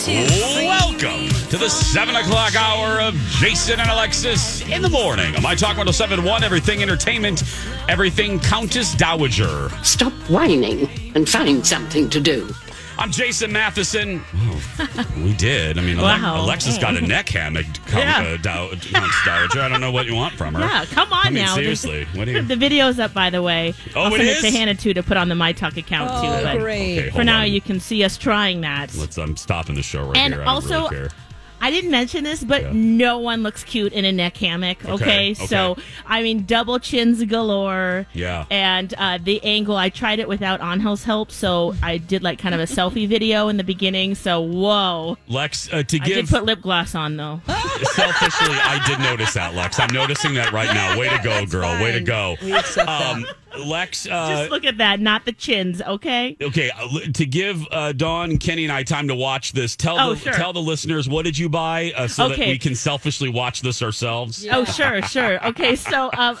Time to Welcome to the 7 o'clock hour of Jason and Alexis in the morning. On My Talk 1071, everything entertainment, everything Countess Dowager. Stop whining and find something to do. I'm Jason Matheson. Oh, we did. I mean, Ale- Wow. Alexis got a neck hammock. Count, Yeah. uh, Dow- Dowager. I don't know what you want from her. Yeah, come on I mean, now. seriously. What do you? The video's up, by the way. Oh, I'll it send is? it to Hannah too to put on the My Talk account too. Oh, But great. Okay, for hold now, on. you can see us trying that. Let's. I'm stopping the show right now. and here. I also, really care. I didn't mention this, but Yeah. no one looks cute in a neck hammock. Okay, Okay, so okay. I mean, double chins galore. Yeah. and uh, the angle. I tried it without Angel's help, so I did like kind of a selfie video in the beginning. So whoa, Lex, uh, to give I did put lip gloss on though. selfishly, I did notice that, Lex. I'm noticing that right now. Way to go, girl. Way to go. We. Um, Lex, uh, Just look at that, not the chins. Okay. Okay, uh, to give uh, Dawn, Kenny, and I time to watch this, tell Oh, the sure. tell the listeners what did you buy, uh, so that Okay. we can selfishly watch this ourselves. Oh, sure, sure. Okay, so um,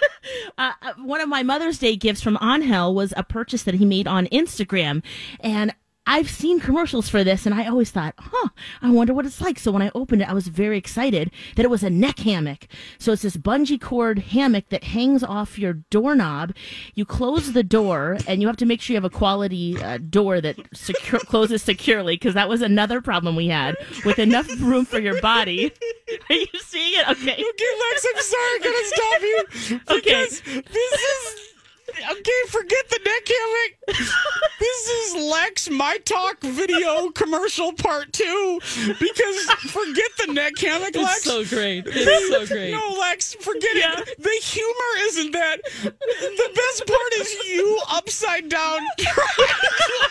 uh, uh, one of my Mother's Day gifts from Angel was a purchase that he made on Instagram, and I've seen commercials for this, and I always thought, huh, I wonder what it's like. So when I opened it, I was very excited that it was a neck hammock. So it's this bungee cord hammock that hangs off your doorknob. You close the door, and you have to make sure you have a quality uh, door that secure- closes securely, because that was another problem we had with enough room for your body. Are you seeing it? Okay. Okay, Lex, I'm sorry, I'm going to stop you Okay. this is. Okay, forget the neck hammock. this is Lex My Talk video commercial part two. Because forget the neck hammock, Lex. It's so great. It's so great. No, Lex, forget Yeah. it. The humor isn't that. The best part is you upside down trying to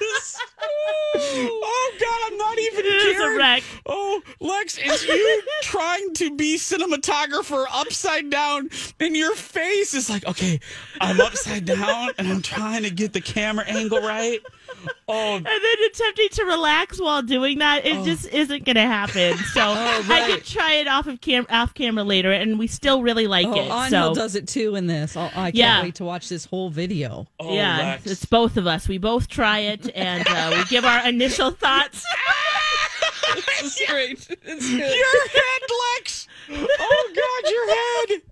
adjust. Oh God, I'm not even It is a wreck. Oh, Lex, is you trying to be cinematographer upside down, and your face is like, okay, I'm upside down, and I'm trying to get the camera angle right. Oh, And then attempting to relax while doing that, it just isn't going to happen. So I right. could try it off of cam- off camera later, and we still really like Oh, it. Angel so does it too in this. Oh, I can't Yeah. wait to watch this whole video. oh, yeah, Lex. it's both of us. We both try it, and uh, we give our initial thoughts. It's great. It's good. your head, Lex. Oh God, your head.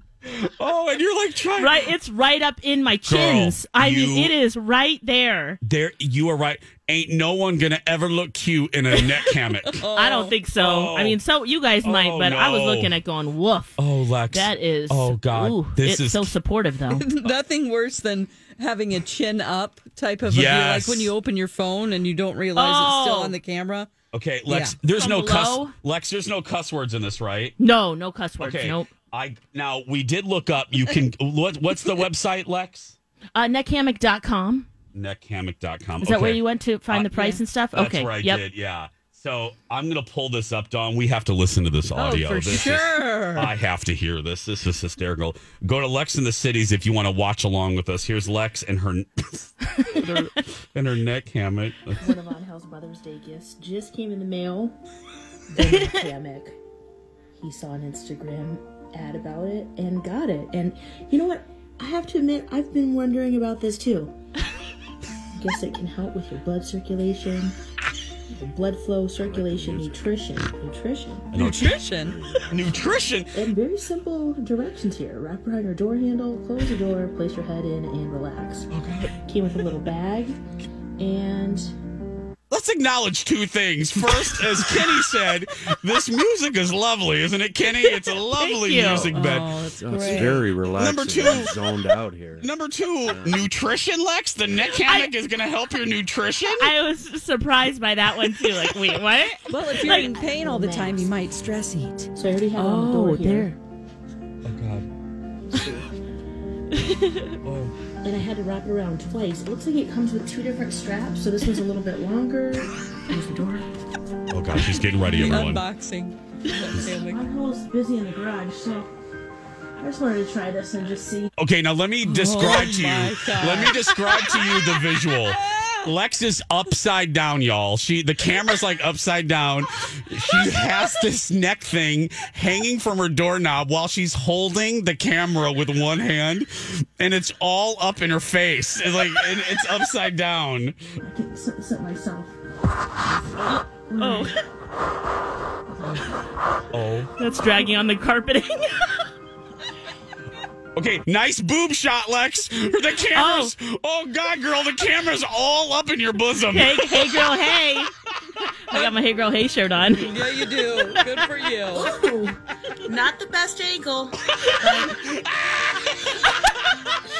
Oh, and you're like trying. Right, it's right up in my chins. I mean, it is right there. There, you are right. Ain't no one gonna ever look cute in a neck hammock. I don't think so. Oh. I mean, so you guys oh, might, Oh, but I was looking at going, woof. Oh, Lex. That is. Oh God, ooh, this it's is so supportive, though. Nothing worse than having a chin up type of a view, Yes. like when you open your phone and you don't realize it's still Oh. on the camera. Okay, Lex. Yeah. There's From no below? cuss. Lex, there's no cuss words in this, right? No, no cuss words. Okay. Nope. I now we did look up. You can. what, what's the website, Lex? Uh, neckhammock.com. Neckhammock.com. Is that where you went to find Uh, the price and stuff? Okay. That's okay. where I yep. did. Yeah. So I'm gonna pull this up, Don. We have to listen to this audio. oh, for This is- sure. I have to hear this. This is hysterical. Go to Lex in the Cities if you want to watch along with us. Here's Lex and her and her, and her neck hammock. One of Angel's Mother's Day gifts just came in the mail. The hammock. He saw an Instagram ad about it and got it. And you know what? I have to admit, I've been wondering about this too. I guess it can help with your blood circulation, your blood flow, circulation, nutrition, nutrition, Nutrition. Nutrition. and very simple directions here. Wrap around your door handle, close the door, place your head in, and relax. Oh God. Came with a little bag and let's acknowledge two things. First, as Kenny said, this music is lovely, isn't it, Kenny? It's a lovely you. music bed. Oh, that's Oh, it's very relaxing. Number two. I'm zoned out here. Number two, nutrition, Lex. The neck hammock is going to help your nutrition. I was surprised by that one too. Like, wait, what? Well, if you're Like- in pain all the oh, time, you might stress eat. So I already have on the door oh, here. There. Oh God. Oh. And I had to wrap it around twice. It looks like it comes with two different straps, so this one's a little bit longer. There's the door. Oh God, she's getting ready, everyone. Unboxing. Hammock. Monhole's busy in the garage, so I just wanted to try this and just see. Okay, now let me describe Oh to you. God. Let me describe to you the visual. Lex is upside down, y'all. She the camera's like upside down. She has this neck thing hanging from her doorknob while she's holding the camera with one hand, and it's all up in her face. It's like and it's upside down. I can sit, sit myself. Oh, Oh. that's dragging on the carpeting. Okay, nice boob shot, Lex. The cameras. Oh. oh. God, girl, the camera's all up in your bosom. hey, hey, girl, hey. I got my Hey Girl Hey shirt on. Yeah, you do. Good for you. Not the best angle.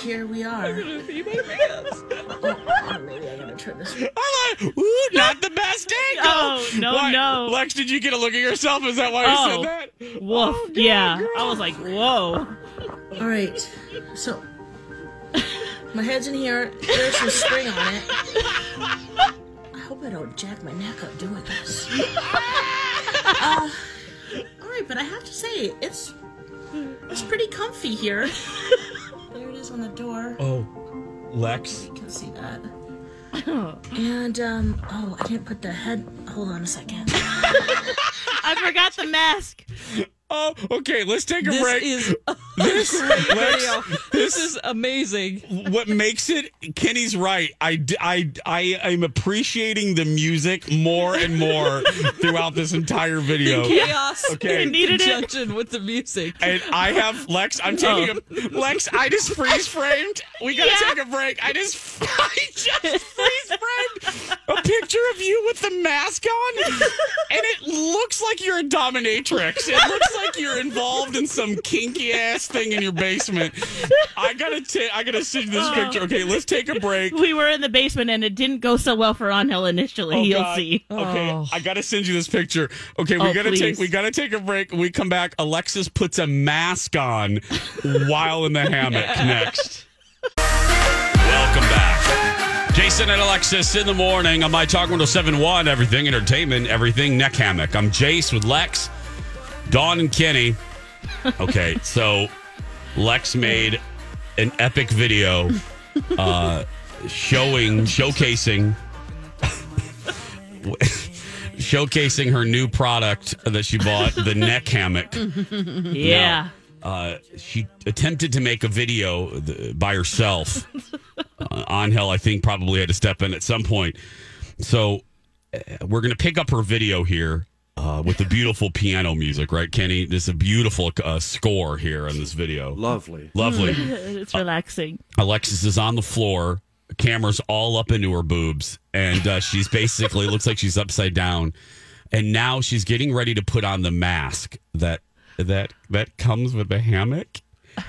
Here we are. Be my pants. Oh, maybe I gotta turn this. I'm like, ooh, not the best angle. Oh, no, What? no. Lex, did you get a look at yourself? Is that why you Oh. said that? Woof. Oh, God, yeah. girl. I was like, whoa. All right. So, my head's in here. There's some spring on it. I hope I don't jack my neck up doing this. Uh, all right, but I have to say, it's it's pretty comfy here. There it is on the door. Oh, Lex. You can see that. And um, oh, I didn't put the head. Hold on a second. I forgot the mask. Oh, okay. Let's take a This break. is a This- Lex. This is amazing. what makes it Kenny's right. I, I, I am appreciating the music more and more throughout this entire video. Chaos Okay. in Needed it. conjunction with the music. And I have Lex. I'm taking oh. a Lex. I just freeze framed. We gotta Yeah. take a break. I just, I just freeze framed a picture of you with the mask on, and it looks like you're a dominatrix. It looks like you're involved in some kinky ass thing in your basement. I gotta take. I gotta send you this oh. picture. Okay, let's take a break. We were in the basement and it didn't go so well for Angel initially. Oh, You'll God. see. Okay, Oh. I gotta send you this picture. Okay, we Oh, gotta take we gotta take a break. When we come back. Alexis puts a mask on while in the hammock. Next. Welcome back. Jason and Alexis in the morning on my Talk 1071, everything entertainment, everything neck hammock. I'm Jace with Lex, Dawn, and Kenny. Okay, so Lex made an epic video uh, showing, showcasing showcasing her new product that she bought, the neck hammock. Yeah. Uh, she attempted to make a video th- by herself. uh, Angel, I think, probably had to step in at some point. So uh, we're going to pick up her video here. Uh, with the beautiful piano music, right, Kenny? This is a beautiful uh, score here in this video. Lovely. Lovely. It's relaxing. Alexis is on the floor. Camera's all up into her boobs, and uh, she's basically looks like she's upside down. And now she's getting ready to put on the mask that that that comes with the hammock.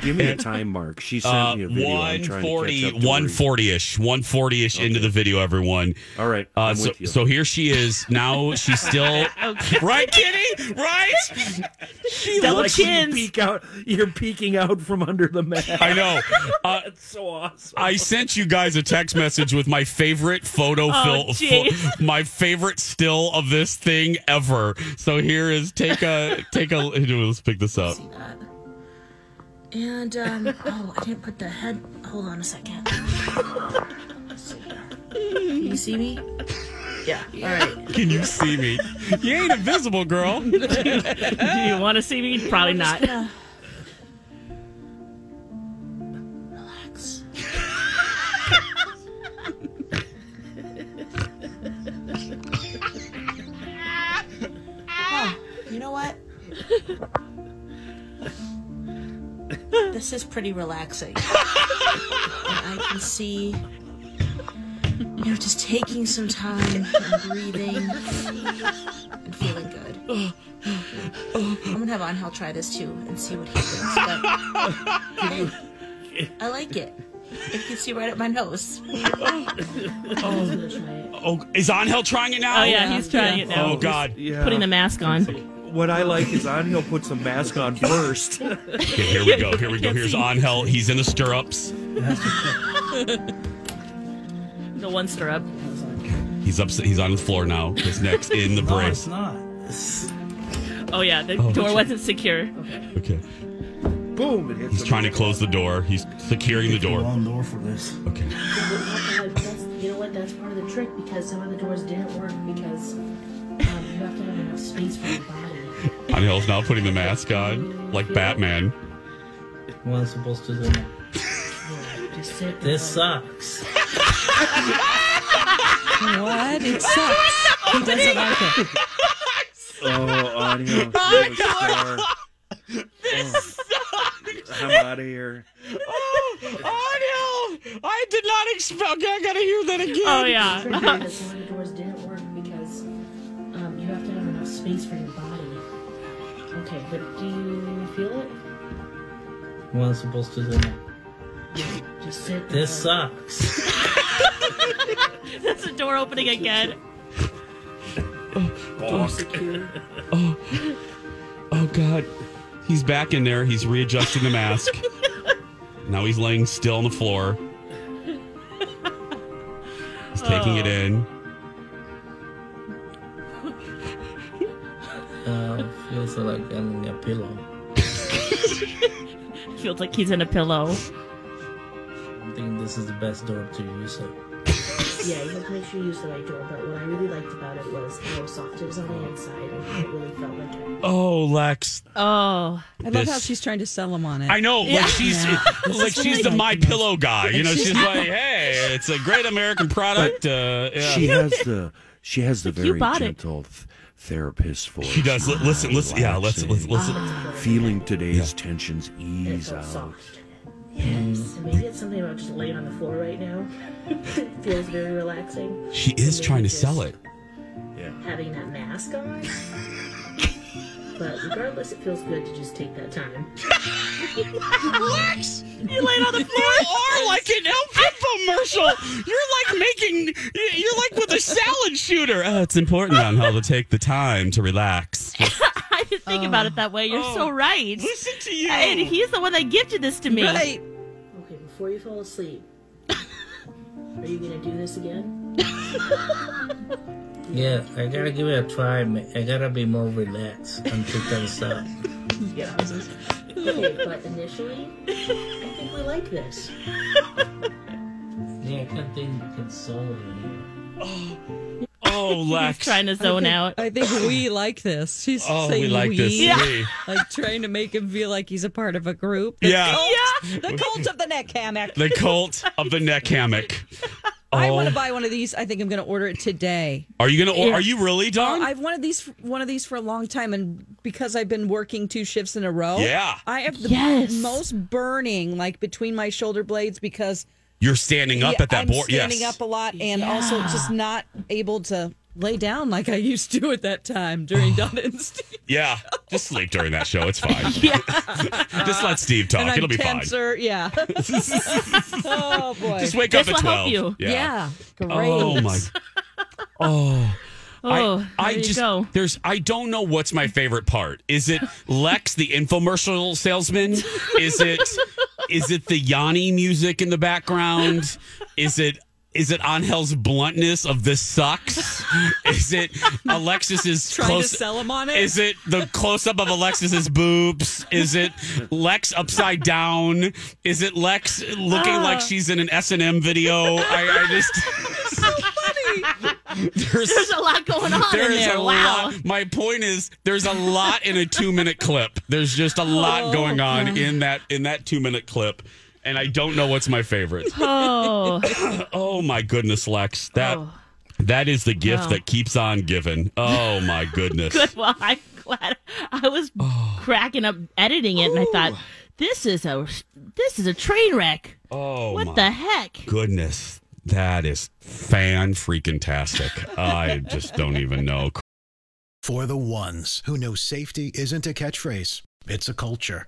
Give me a time mark. She sent Uh, me a video. I'm to 140 up 140ish 140ish into the video everyone All right. uh, I'm so, with you. so here she is now she's still right kitty right she Double looks You peek out, you're peeking out from under the mask. i know uh, That's so awesome. I sent you guys a text message with my favorite photo Oh, fill, fo- my favorite still of this thing ever. So here is take a take a let's pick this up. See that. And um, oh, I didn't put the head. Hold on a second. Let's see here. Can you see me? Yeah. All right. Can you see me? You ain't invisible, girl. Do you want to see me? Probably not. Relax. Oh, you know what? This is pretty relaxing. and I can see you know, just taking some time and breathing and feeling good. I'm gonna have Angel try this too and see what he thinks. But hey, I like it. You can see right up my nose. Oh. oh, is Angel trying it now? Oh yeah, he's trying it now. Oh God. Yeah. Putting the mask on. What I like is Angel puts a mask on first. Okay, here we go. Here we go. Here's Angel. He's in the stirrups. The one stirrup. He's up. He's on the floor now. His neck's in the brace. not. It's, Oh yeah, the door wasn't secure. Okay. Boom! It hits He's trying to close the door. He's securing the door. long door for this. Okay. you know what? That's part of the trick because some of the doors didn't work because um, you have to have enough space for your body. Angel's now putting the mask on, like Batman. What am I supposed to do? Just. This sucks. What? It sucks. He doesn't like it. Oh, Angel. Oh, I'm out of here. Oh, Angel! I did not expect. I gotta hear that again. Oh yeah. because some of the doors didn't work because um, you have to have enough space for you feel it? What am I supposed to do? Just sit. This sucks. That's the door opening again. Door secure. Oh, oh, oh, oh God. He's back in there. He's readjusting the mask. now he's laying still on the floor. He's taking it in. Feels like I'm in a pillow. Feels like he's in a pillow. I think this is the best door to use it. Yeah, you have to make sure you use the right door. But what I really liked about it was how soft it was on the inside and how it really felt like it. Oh, Lex. Oh. I love This- how she's trying to sell him on it. I know, like she's like she's the my pillow guy. You know, she's like, hey, it's a great American product. Uh, yeah. She has the she has the You very bought it. gentle th- therapist voice. She does. Li- Listen, listen. Yeah, let's let's listen. Feeling today's tensions ease out. soft. Yes. Maybe it's something about just laying on the floor right now. it feels very relaxing. She is trying to sell it. Yeah. Having that mask on. But regardless, it feels good to just take that time. Lex, You laid on the floor. you are like an elf infomercial. You're like making. You're like with a salad shooter. Uh, it's important on how to take the time to relax. I didn't think about it that way. You're so right. Listen to you. And he's the one that gifted this to me. Right. Okay, before you fall asleep, are you gonna do this again? Yeah, I gotta give it a try. I gotta be more relaxed and take that out. Yeah. Okay, but initially, I think we like this. Yeah, I can't think consoling Oh, oh Lex. Trying to zone out. I think we like this. She's Oh, saying we like this. we. We. Like trying to make him feel like he's a part of a group. Yeah. Cult, The cult of the neck hammock. The cult of the neck hammock. I Oh. want to buy one of these. I think I'm going to order it today. Are you gonna? Are you really, Uh, Don? I've wanted these one of these for a long time, and because I've been working two shifts in a row, Yeah. I have the Yes. most burning like between my shoulder blades because You're standing up yeah, at that I'm board. standing yes. up a lot, and also just not able to lay down like I used to at that time during Donna and Steve. Yeah. Just sleep during that show. It's fine. yeah. Just let Steve talk. and I'm It'll be fine. tenser. Yeah. oh boy. Just wake This up at will 12. help you. yeah. Oh, Great. Oh my. Oh. Oh, I, oh, I you just go. there's I don't know what's my favorite part. Is it Lex the infomercial salesman? Is it is it the Yanni music in the background? Is it is it Angel's bluntness of this sucks? Is it Alexis's Trying close to sell him on it. Is it the close up of Alexis's boobs? Is it Lex upside down? Is it Lex looking Ah. like she's in an S and M video? I, I just so funny. there's There's a lot going on there in there. a wow. lot. My point is, there's a lot in a two minute clip. There's just a lot going on in that in that two minute clip, and I don't know what's my favorite. Oh, Oh my goodness, Lex, that Oh. that is the gift Wow. that keeps on giving. Oh my goodness. good. Well, I'm glad. I was oh. cracking up editing it, and I thought, this is a this is a train wreck. Oh What my the heck? goodness. That is fan freaking tastic. I just don't even know. For the ones who know safety isn't a catchphrase, it's a culture.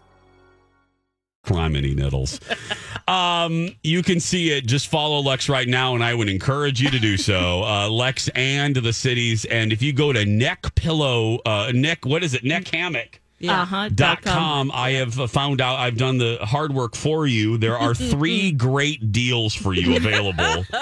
Criminy Niddles. um, you can see it. Just follow Lex right now, and I would encourage you to do so. Uh, Lex and the cities. And if you go to neck pillow, uh, neck, what is it? Neck hammock. Yeah. Uh-huh, Dot com. com. I have uh, found out. I've done the hard work for you. There are three great deals for you available.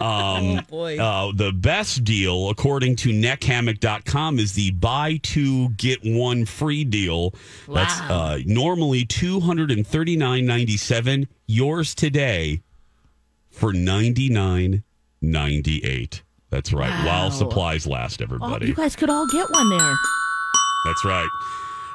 Um, boy. Uh, the best deal, according to neckhammock.com, is the buy two get one free deal. That's Wow. uh, normally two hundred and thirty nine ninety seven. Yours today for ninety nine ninety eight. That's right. While supplies last, Oh, everybody. you guys could all get one there. That's right.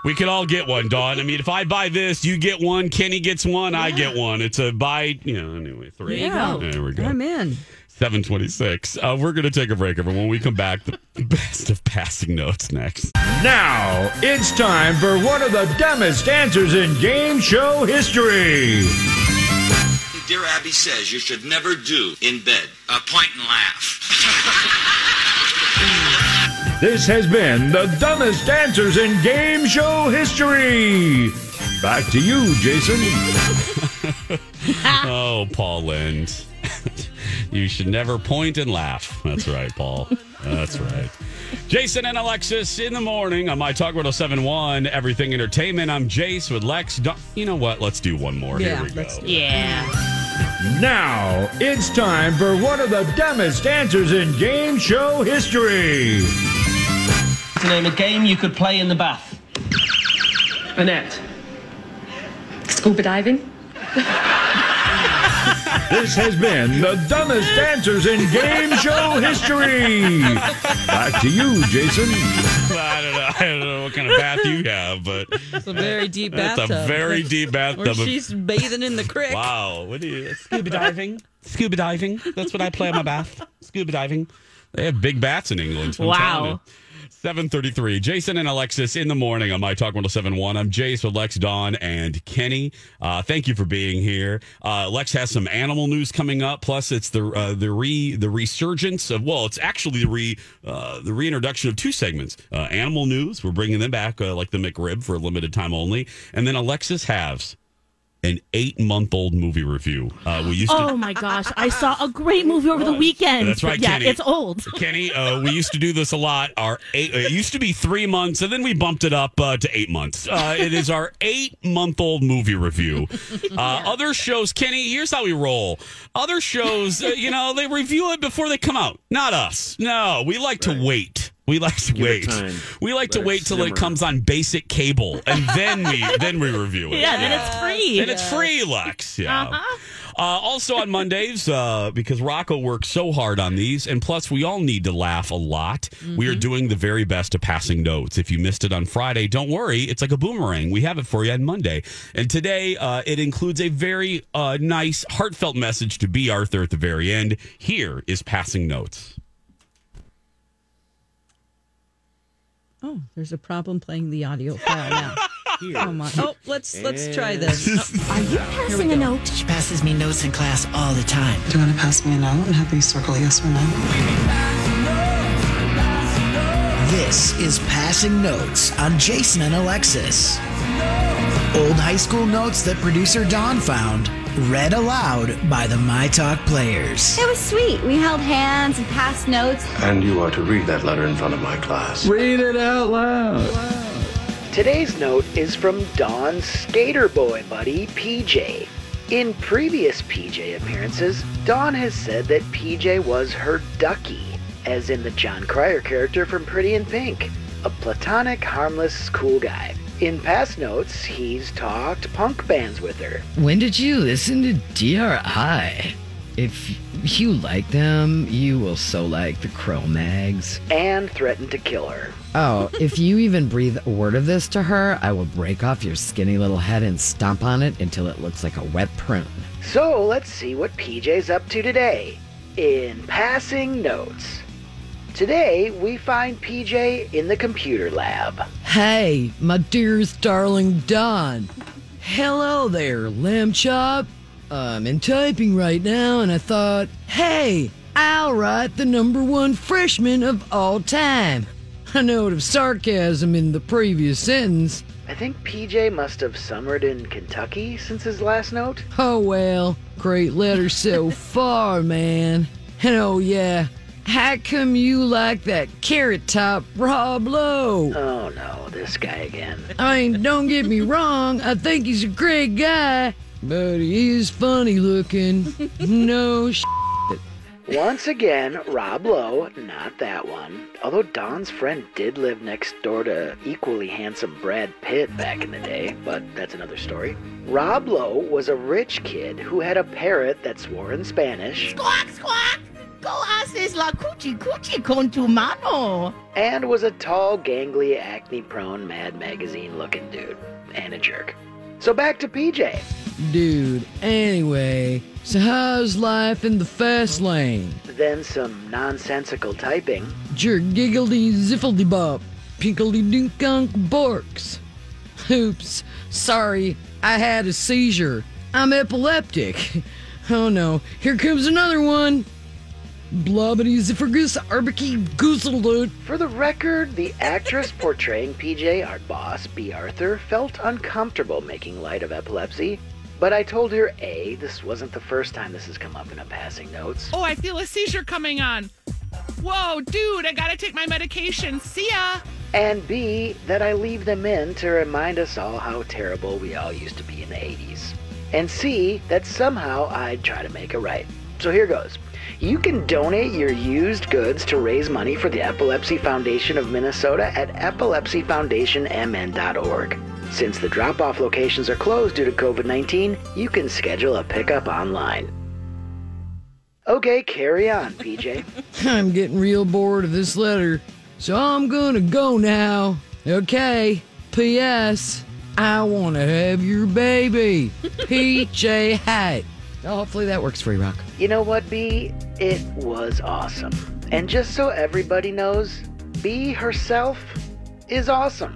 We could all get one, Dawn. I mean, if I buy this, you get one. Kenny gets one. I get one. It's a buy. You know. Anyway, three. There you go. There we go. I'm in. 726. Uh, we're going to take a break, everyone. When we come back, the best of passing notes next. Now it's time for one of the dumbest answers in game show history. Dear Abby says you should never do in bed. A point and laugh. This has been the dumbest answers in game show history. Back to you, Jason. oh, Paul Lynde. you should never point and laugh. That's right, Paul. That's right. Jason and Alexis in the morning on My Talk 1071, Everything Entertainment. I'm Jace with Lex. Dawn- You know what? Let's do one more. Yeah, Here we go. let's do Yeah. Now it's time for one of the dumbest answers in game show history. To name a game you could play in the bath. Annette. Scuba diving? This has been the dumbest answers in game show history. Back to you, Jason. I don't know. I don't know what kind of bath you have, but It's a very deep That's bathtub. a very deep bathtub. Or of- she's bathing in the creek. Wow. What do you scuba diving? Scuba diving. That's what I play in my bath. Scuba diving. They have big bats in England. I'm Wow. Telling you. 733. Jason and Alexis in the morning on My Talk 1071. I'm Jace with Lex, Dawn, and Kenny. Uh, thank you for being here. Uh, Lex has some animal news coming up. Plus, it's the uh, the re the resurgence of well, it's actually the re uh, the reintroduction of two segments. Uh, animal news. We're bringing them back uh, like the McRib for a limited time only. And then Alexis has an eight month old movie review. Uh, we used to Oh my gosh, I saw a great movie over the weekend. That's right, yeah, Kenny. it's old. Kenny, uh, we used to do this a lot. Our eight, it used to be three months, and then we bumped it up uh, to eight months. Uh, it is our eight month old movie review. Uh, Other shows, Kenny, here's how we roll. Other shows, uh, you know, they review it before they come out. Not us. No, we like to wait. We like to Give wait. We like to Let it wait till simmer. it comes on basic cable, and then we then we review it. Yeah, then it's free. And it's free, Lex. Yeah. Uh-huh. Uh, also on Mondays, uh, because Rocco works so hard on these, and plus we all need to laugh a lot. We are doing the very best of passing notes. If you missed it on Friday, don't worry; it's like a boomerang. We have it for you on Monday, and today uh, it includes a very uh, nice, heartfelt message to B. Arthur at the very end. Here is passing notes. Oh, there's a problem playing the audio file now. Come on. Oh, let's let's try this. Oh. Are you passing a note? She passes me notes in class all the time. Do you want to pass me a note and have me circle yes or no? This is Passing Notes on Jason and Alexis. Old high school notes that producer Don found, read aloud by the My Talk players. It was sweet. We held hands and passed notes. And you are to read that letter in front of my class. Read it out loud. Today's note is from Dawn's skater boy buddy, PJ. In previous PJ appearances, Dawn has said that PJ was her ducky, as in the Jon Cryer character from Pretty in Pink, a platonic, harmless, cool guy. In past notes, he's talked punk bands with her. When did you listen to DRI? If you like them, you will so like the Cro-Mags. and threatened to kill her. Oh, if you even breathe a word of this to her, I will break off your skinny little head and stomp on it until it looks like a wet prune. So let's see what PJ's up to today. In passing notes. Today, we find PJ in the computer lab. Hey, my dearest darling Don. Hello there, lamb chop. I'm in typing right now, and I thought, hey, I'll write the number one freshman of all time. A note of sarcasm in the previous sentence. I think PJ must have summered in Kentucky since his last note. Oh well, great letter so far, man. And oh yeah, how come you like that carrot top Rob Lowe? Oh no, this guy again. I mean, don't get me wrong, I think he's a great guy, but he is funny looking. No sh. Once again, Rob Lowe, not that one. Although Don's friend did live next door to equally handsome Brad Pitt back in the day, but that's another story. Rob Lowe was a rich kid who had a parrot that swore in Spanish Squawk, squawk. Go haces la cuchi cuchi con tu mano. and was a tall, gangly, acne prone Mad Magazine looking dude. And a jerk. So back to PJ. Dude, anyway, so how's life in the fast lane? Then some nonsensical typing. Jer giggledy ziffledy bop, pinkledy dinkunk borks. Oops, sorry, I had a seizure. I'm epileptic. Oh no, here comes another one. Blobbity ziffergus arbiki gooseldut. For the record, the actress portraying PJ, our boss, B. Arthur, felt uncomfortable making light of epilepsy. But I told her A, this wasn't the first time this has come up in a passing notes. Oh, I feel a seizure coming on. Whoa, dude, I gotta take my medication. See ya. And B, that I leave them in to remind us all how terrible we all used to be in the 80s. And C, that somehow I'd try to make it right. So here goes. You can donate your used goods to raise money for the Epilepsy Foundation of Minnesota at epilepsyfoundationmn.org. Since the drop off locations are closed due to COVID 19, you can schedule a pickup online. Okay, carry on, PJ. I'm getting real bored of this letter, so I'm gonna go now. Okay. P.S. I want to have your baby. P.J. Hat. Oh, hopefully that works for you, Rock. You know what, B? It was awesome. And just so everybody knows, B herself is awesome.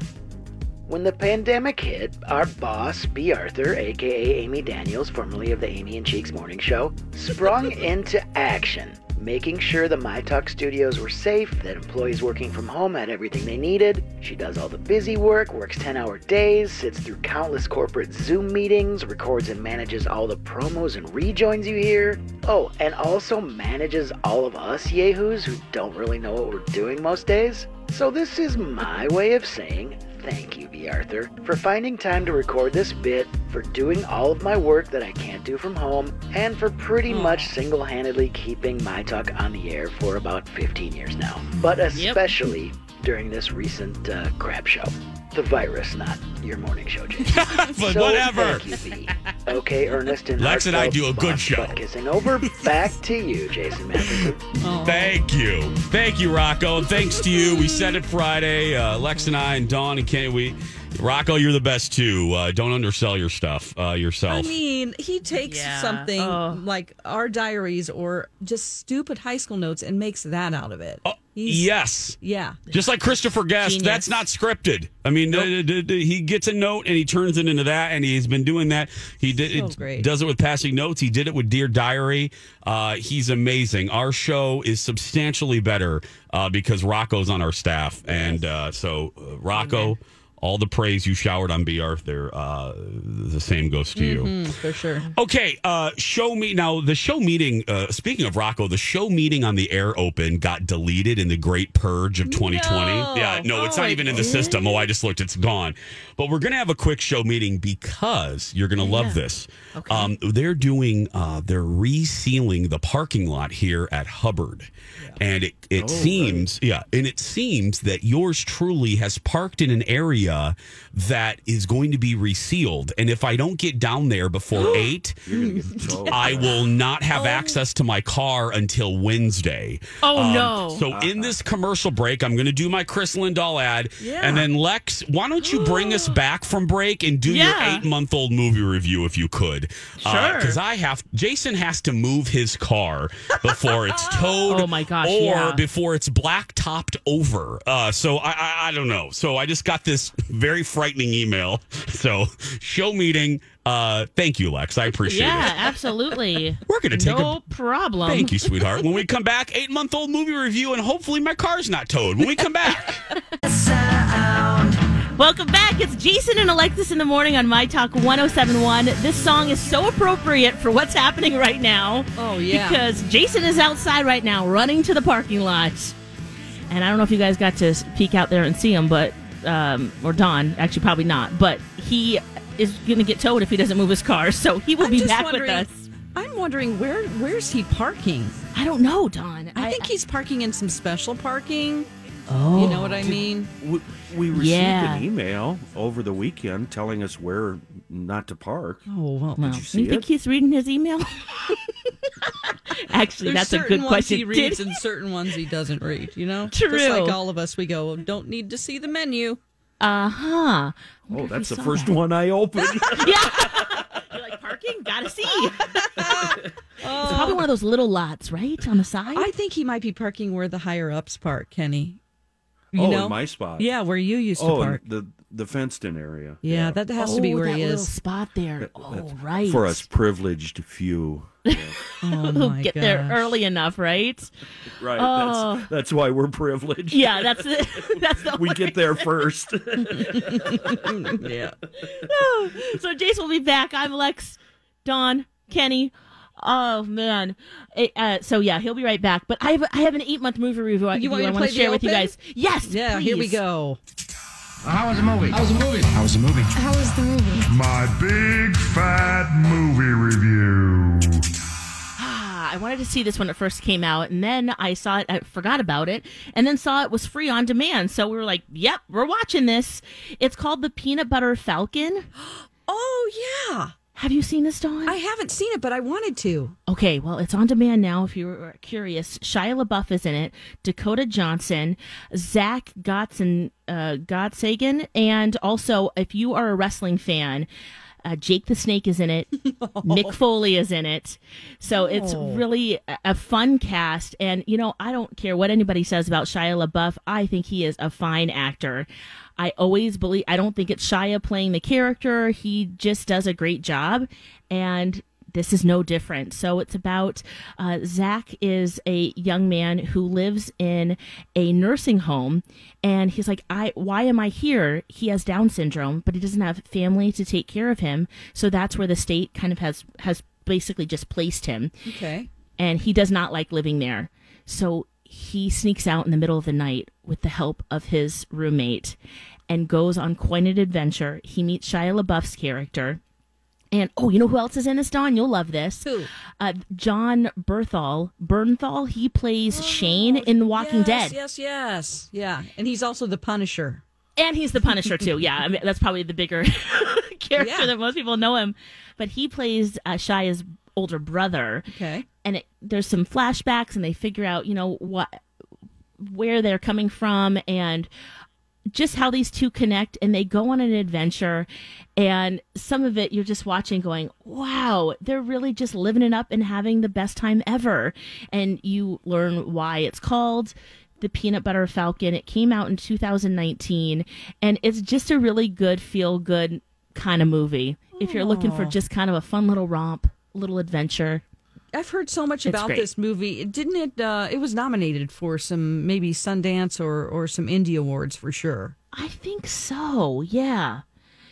When the pandemic hit, our boss, B. Arthur, aka Amy Daniels, formerly of the Amy and Cheeks Morning Show, sprung into action, making sure the My Talk studios were safe, that employees working from home had everything they needed. She does all the busy work, works 10 hour days, sits through countless corporate Zoom meetings, records and manages all the promos and rejoins you hear. Oh, and also manages all of us yahoos who don't really know what we're doing most days. So, this is my way of saying thank you, B. Arthur, for finding time to record this bit, for doing all of my work that I can't do from home, and for pretty much single handedly keeping My Talk on the air for about 15 years now. But especially during this recent uh, crap show. The virus, not your morning show, Jason. But So, whatever. You, Okay, Ernest and Lex and I do a good show. butt Kissing over. Back to you, Jason Matheson. Thank you. Thank you, Rocco. And thanks to you. We said it Friday. Uh, Lex and I and Dawn and Kenny, we. Rocco, you're the best too. Uh, don't undersell your stuff uh, yourself. I mean, he takes Yeah. something Oh. like our diaries or just stupid high school notes and makes that out of it. He's- yes. Yeah. Just like Christopher Guest, Genius. that's not scripted. I mean, d- d- d- he gets a note and he turns it into that, and he's been doing that. He did So it, great. does it with passing notes. He did it with Dear Diary. Uh, he's amazing. Our show is substantially better uh, because Rocco's on our staff, and uh, so uh, Rocco. All the praise you showered on B. Arthur, uh, the same goes to you. Mhm, for sure. Okay, uh, show me now. The show meeting. Uh, speaking of Rocco, the show meeting on the air open got deleted in the Great Purge of 2020. No. Yeah, no, it's Oh, not it even in the system. Oh, I just looked; it's gone. But we're gonna have a quick show meeting because you're gonna love this. Um, they're doing. Uh, they're resealing the parking lot here at Hubbard, and it it Oh, seems yeah, and it seems that yours truly has parked in an area that is going to be resealed. And if I don't get down there before eight, I will not have access to my car until Wednesday. Um, Oh, no. So in this commercial break, I'm going to do my Chris Lindahl ad, Yeah. and then Lex, why don't you bring us back from break and do Yeah. your eight month old movie review if you could? Sure. Because I have Jason has to move his car before it's towed. Oh, my gosh, Or yeah. before it's black topped over. Uh, so I, I I don't know. So I just got this very frightening email. So show meeting. Uh, thank you, Lex. I appreciate yeah, it. Yeah, absolutely. We're gonna take a- no problem. Thank you, sweetheart. When we come back, eight month old movie review, and hopefully my car's not towed. When we come back. Welcome back. It's Jason and Alexis in the morning on My Talk 1071. This song is so appropriate for what's happening right now. Oh, yeah. Because Jason is outside right now running to the parking lot. And I don't know if you guys got to peek out there and see him, but, um, or Don, actually, probably not. But he is going to get towed if he doesn't move his car. So he will I'm be back with us. I'm wondering where where's he parking? I don't know, Don. I, think he's parking in some special parking. Oh, you know what I mean? We, we received Yeah. an email over the weekend telling us where not to park. Oh well, Well, Did you see you think it? he's reading his email? Actually, There's that's a good ones question. He Did- reads and certain ones he doesn't read. You know, True. Just like all of us, we go don't need to see the menu. Uh huh. Oh, that's the first one I opened. Yeah. You're like parking, gotta see. It's probably one of those little lots, right, on the side. I think he might be parking where the higher ups park, Kenny. You oh, know? in my spot. Yeah, where you used to oh, in park. the the fenced in area. Yeah, that has to be Oh, where that he little is. spot there. Oh, right. For us privileged few. Oh Who my get there gosh. early enough, right? Right. Oh. That's that's why we're privileged. Yeah, that's it. That's the we get there first. yeah. so Jason will be back. I'm Lex, Don, Kenny. Oh man. It, uh, so yeah, he'll be right back. But I have I have an eight month movie review. I, You want I me to want play to the share with you open? guys. Yes. Yeah, here we please. go. How was the movie? How was the movie? How was the movie? How was the movie? My big fat movie review. Ah, I wanted to see this when it first came out, and then I saw it. I forgot about it, and then saw it was free on demand. So we were like, "Yep, we're watching this." It's called the Peanut Butter Falcon. Oh yeah. Have you seen this, Dawn? I haven't seen it, but I wanted to. Okay, well, it's on demand now. If you're curious, Shia LaBeouf is in it, Dakota Johnson, Zach Gotzen, uh, Gottsagen, and also if you are a wrestling fan. Uh, Jake the Snake is in it. Mick Foley is in it. So it's Oh. really a- a fun cast. And, you know, I don't care what anybody says about Shia LaBeouf. I think he is a fine actor. I always believe, I don't think it's Shia playing the character. He just does a great job. And this is no different. So it's about uh, Zach is a young man who lives in a nursing home, and he's like, "I why am I here?" He has Down syndrome, but he doesn't have family to take care of him. So that's where the state kind of has has basically just placed him, Okay. and he does not like living there. So he sneaks out in the middle of the night with the help of his roommate and goes on quite an adventure. He meets Shia LaBeouf's character. And oh, you know who else is in this, Don? You'll love this. Who? Uh, John Berthal. Bernthal. He plays Shane in The Walking Oh, yes, Dead. Yes, yes, yeah, and he's also the Punisher. And he's the Punisher too. Yeah, I mean that's probably the bigger character Yeah. that most people know him. But he plays uh, Shia's older brother. Okay. And it, there's some flashbacks, and they figure out, you know, what where they're coming from, and just how these two connect. And they go on an adventure, and some of it you're just watching, going, "Wow, they're really just living it up and having the best time ever." And you learn why it's called the Peanut Butter Falcon. It came out in 2019, and it's just a really good, feel good kind of movie. If you're looking for just kind of a fun little romp, little adventure, I've heard so much It's about great. this movie. Didn't it? Uh, it was nominated for some maybe Sundance or or some indie awards for sure. I think so. Yeah,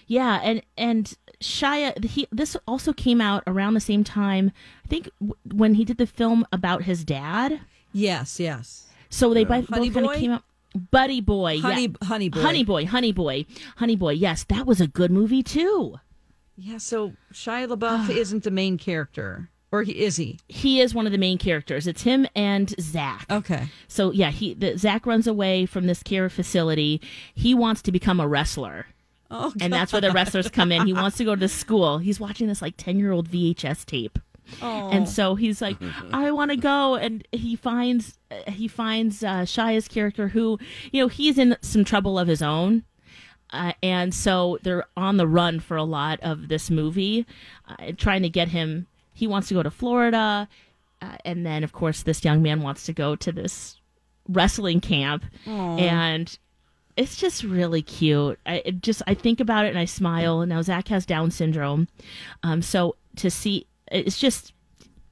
yeah, and and Shia, he this also came out around the same time. I think w- when he did the film about his dad. Yes, yes. So they both, both kind of came out. Buddy Boy, Honey- yeah. Honey Boy. Honey Boy, Honey Boy, Honey Boy. Yes, that was a good movie too. Yeah. So Shia LaBeouf isn't the main character, or he is he? He is one of the main characters. It's him and Zach. Okay. So yeah, he the, Zach runs away from this care facility. He wants to become a wrestler. Oh, and that's where the wrestlers come in. He wants to go to school. He's watching this like ten year old VHS tape. Oh. And so he's like, I want to go, and he finds uh, he finds uh, Shia's character, who you know he's in some trouble of his own, uh, and so they're on the run for a lot of this movie, uh, trying to get him. He wants to go to Florida, uh, and then of course this young man wants to go to this wrestling camp, Aw. and it's just really cute. I it just I think about it and I smile. Now Zach has Down syndrome, um, so to see it's just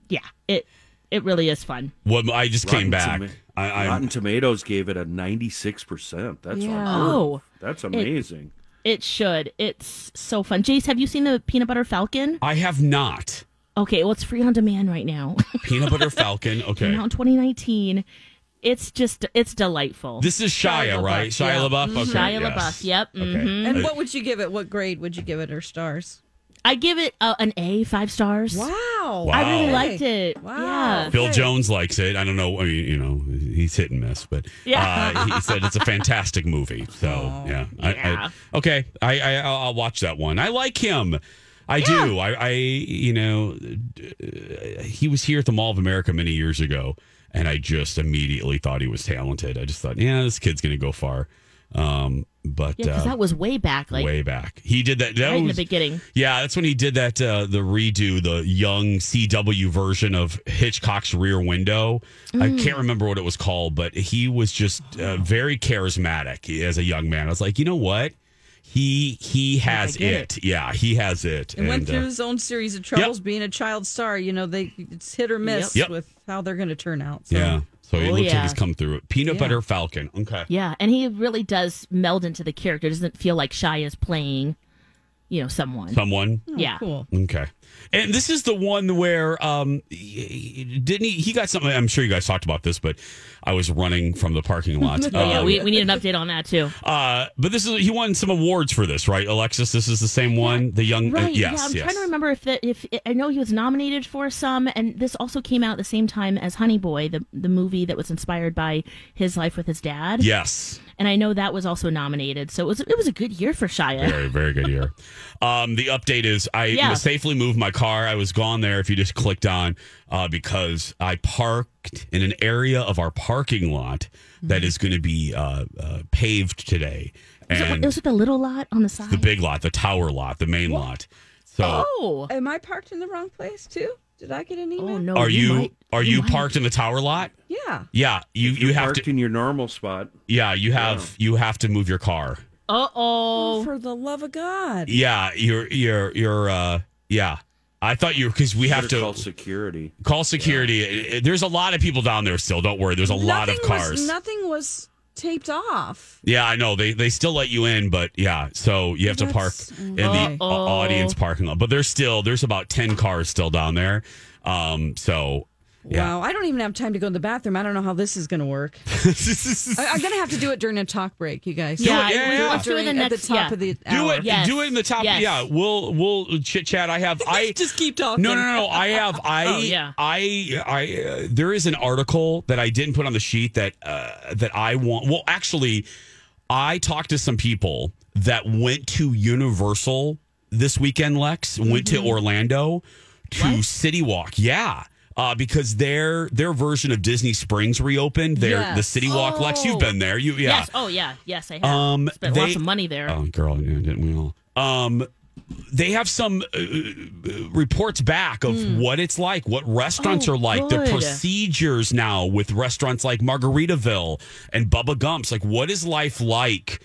yeah it it really is fun. Well, I just came back. Toma- I, I, Rotten Tomatoes gave it a 96%. That's Yeah. Oh. That's amazing. It should. It's so fun. Jace, have you seen the Peanut Butter Falcon? I have not. Okay, well it's free on demand right now. Peanut Butter Falcon. Came Okay. out in 2019. It's just it's delightful. This is Shia, right? Shia yeah. LaBeouf. Mhm. Okay, Shia yes. LaBeouf. Yep. Okay. mhm. And what would you give it? What grade would you give it, or stars? I give it uh, an A, five stars. Wow. I really Wow. liked it. Wow. Yeah. Phil Jones likes it. I don't know. I mean, you know, he's hit and miss, but Yeah. uh, he said it's a fantastic movie. So yeah, I, Yeah. I, okay, I, I I'll I'll watch that one. I like him. I do. I, I you know, uh, he was here at the Mall of America many years ago, and I just immediately thought he was talented. I just thought, yeah, this kid's gonna go far. Um, but Yeah, because uh, that was way back, like way back. He did that. that right in the beginning. yeah, that's when he did that. Uh, the redo, the young CW version of Hitchcock's Rear Window. I Mm. can't remember what it was called, but he was just uh, very charismatic as a young man. I was like, you know what? He he has get it. Yeah, he has it. And went uh, through his own series of troubles being a child star. You know, they it's hit or miss Yep. with how they're going to turn out. So. yeah. So he Oh, looks like he's come through it. Peanut Yeah. Butter Falcon. Okay. Yeah, and he really does meld into the character. It doesn't feel like Shia is playing, you know, someone. Someone. Oh, yeah. Cool. Okay. And this is the one where um didn't he he got something I'm sure you guys talked about this, but I was running from the parking lot. Oh, yeah, Um, we, we need an update on that too. Uh, but this is he won some awards for this, right? Alexis, this is the same one. The young, uh, Right. yes, yeah, I'm yes. trying to remember if that if I know he was nominated for some, and this also came out at the same time as Honey Boy, the the movie that was inspired by his life with his dad. Yes, and I know that was also nominated. So it was it was a good year for Shia. very very good year. um, the update is I Yeah. safely moved my car. I was gone there. If you just clicked on, uh, because I parked in an area of our parking lot that is going to be uh, uh, paved today, Was it, and was it the little lot on the side? the big lot, the tower lot, the main lot. So. Oh, Am I parked in the wrong place too? Did I get an email? Oh no. Are you, might- are you, might. parked in the tower lot? Yeah. Yeah, you you have Parked to in your normal spot. Yeah, you have you have to move your car. Uh Oh, oh. for the love of God. Yeah, you're you're you're uh yeah. I thought you because we have Better to call security. call security. Uh, There's a lot of people down there still. Don't worry. There's a lot of cars. Was, nothing was taped off. yeah, I know. They they still let you in, but yeah. So you have to park That's- in the okay. au- audience parking lot. But there's still there's about ten cars still down there. Um. So yeah. Wow, I don't even have time to go to the bathroom. I don't know how this is going to work. I, am going to have to do it during a talk break, you guys. Yeah, yeah, yeah. do it Let's do it during- the at the next- top yeah. of the Do it. Yes. Do it in the top. Yes. Yeah, we'll we'll chit chat. I have. I Just keep talking. No, no, no, no. I have. I. Oh, yeah. I. I. Uh, there is an article that I didn't put on the sheet that uh, that I want. Well, actually, I talked to some people that went to Universal this weekend. Lex went Mm-hmm. to Orlando to City Walk. Yeah. Uh, because their their version of Disney Springs reopened. Their the City Walk. Lex, you've Oh. been there. You yeah. Yes. Oh yeah. Yes, I have. Um, Spent they- lots of money there. Oh, girl, yeah, didn't we all? Um, they have some uh, reports back of what it's like, what restaurants. Oh, are like, the procedures now with restaurants like Margaritaville and Bubba Gump's. Like, what is life like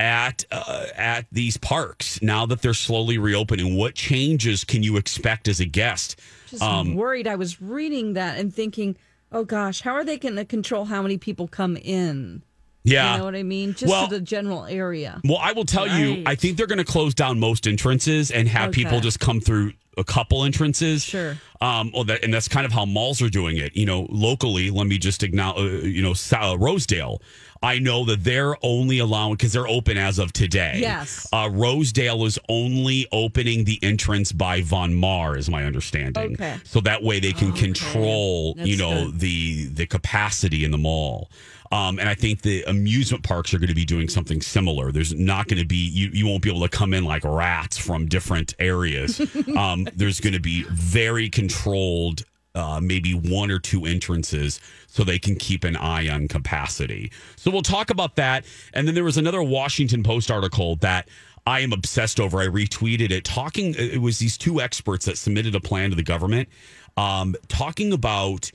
at uh, at these parks now that they're slowly reopening? What changes can you expect as a guest? Just Um, worried. I was reading that and thinking, oh gosh, how are they going to control how many people come in? Yeah. You know what I mean? Just Well- to the general area. Well, I will tell you, I think they're going to close down most entrances and have people just come through a couple entrances. Sure. Um, well, that, and that's kind of how malls are doing it. You know, locally, let me just acknowledge, uh, you know, uh, Rosedale. I know that they're only allowing because they're open as of today. Yes. Uh, Rosedale is only opening the entrance by Von Maur, is my understanding. Okay. So that way they can control, you know, good. the the capacity in the mall. Um, and I think the amusement parks are going to be doing something similar. There's not going to be you you won't be able to come in like rats from different areas. um, there's going to be very controlled, uh, maybe one or two entrances, so they can keep an eye on capacity. So we'll talk about that. And then there was another Washington Post article that. I am obsessed over. I retweeted it. Talking, it was these two experts that submitted a plan to the government, um, talking about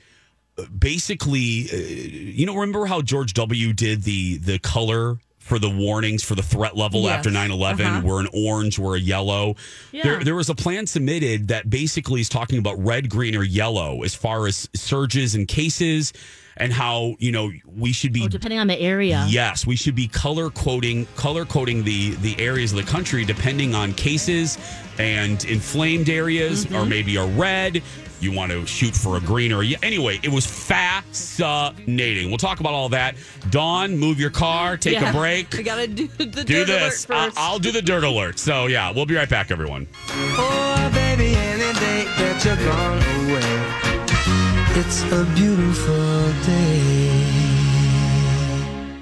basically, uh, you know, remember how George W. did the the color for the warnings for the threat level Yes. after 9-11 Uh-huh. we're an orange we're a yellow Yeah. there, there was a plan submitted that basically is talking about red green or yellow as far as surges and cases and how you know we should be Oh, depending on the area. Yes, we should be color coding color coding the the areas of the country depending on cases and inflamed areas or maybe a red. You want to shoot for a green or a, anyway. It was fascinating. We'll talk about all that. Dawn, move your car, take Yeah. a break. We got to do the Do dirt this. alert I- first. I'll do the dirt alert. So yeah, we'll be right back, everyone. Oh, baby, any day that you're gone away, it's a beautiful day.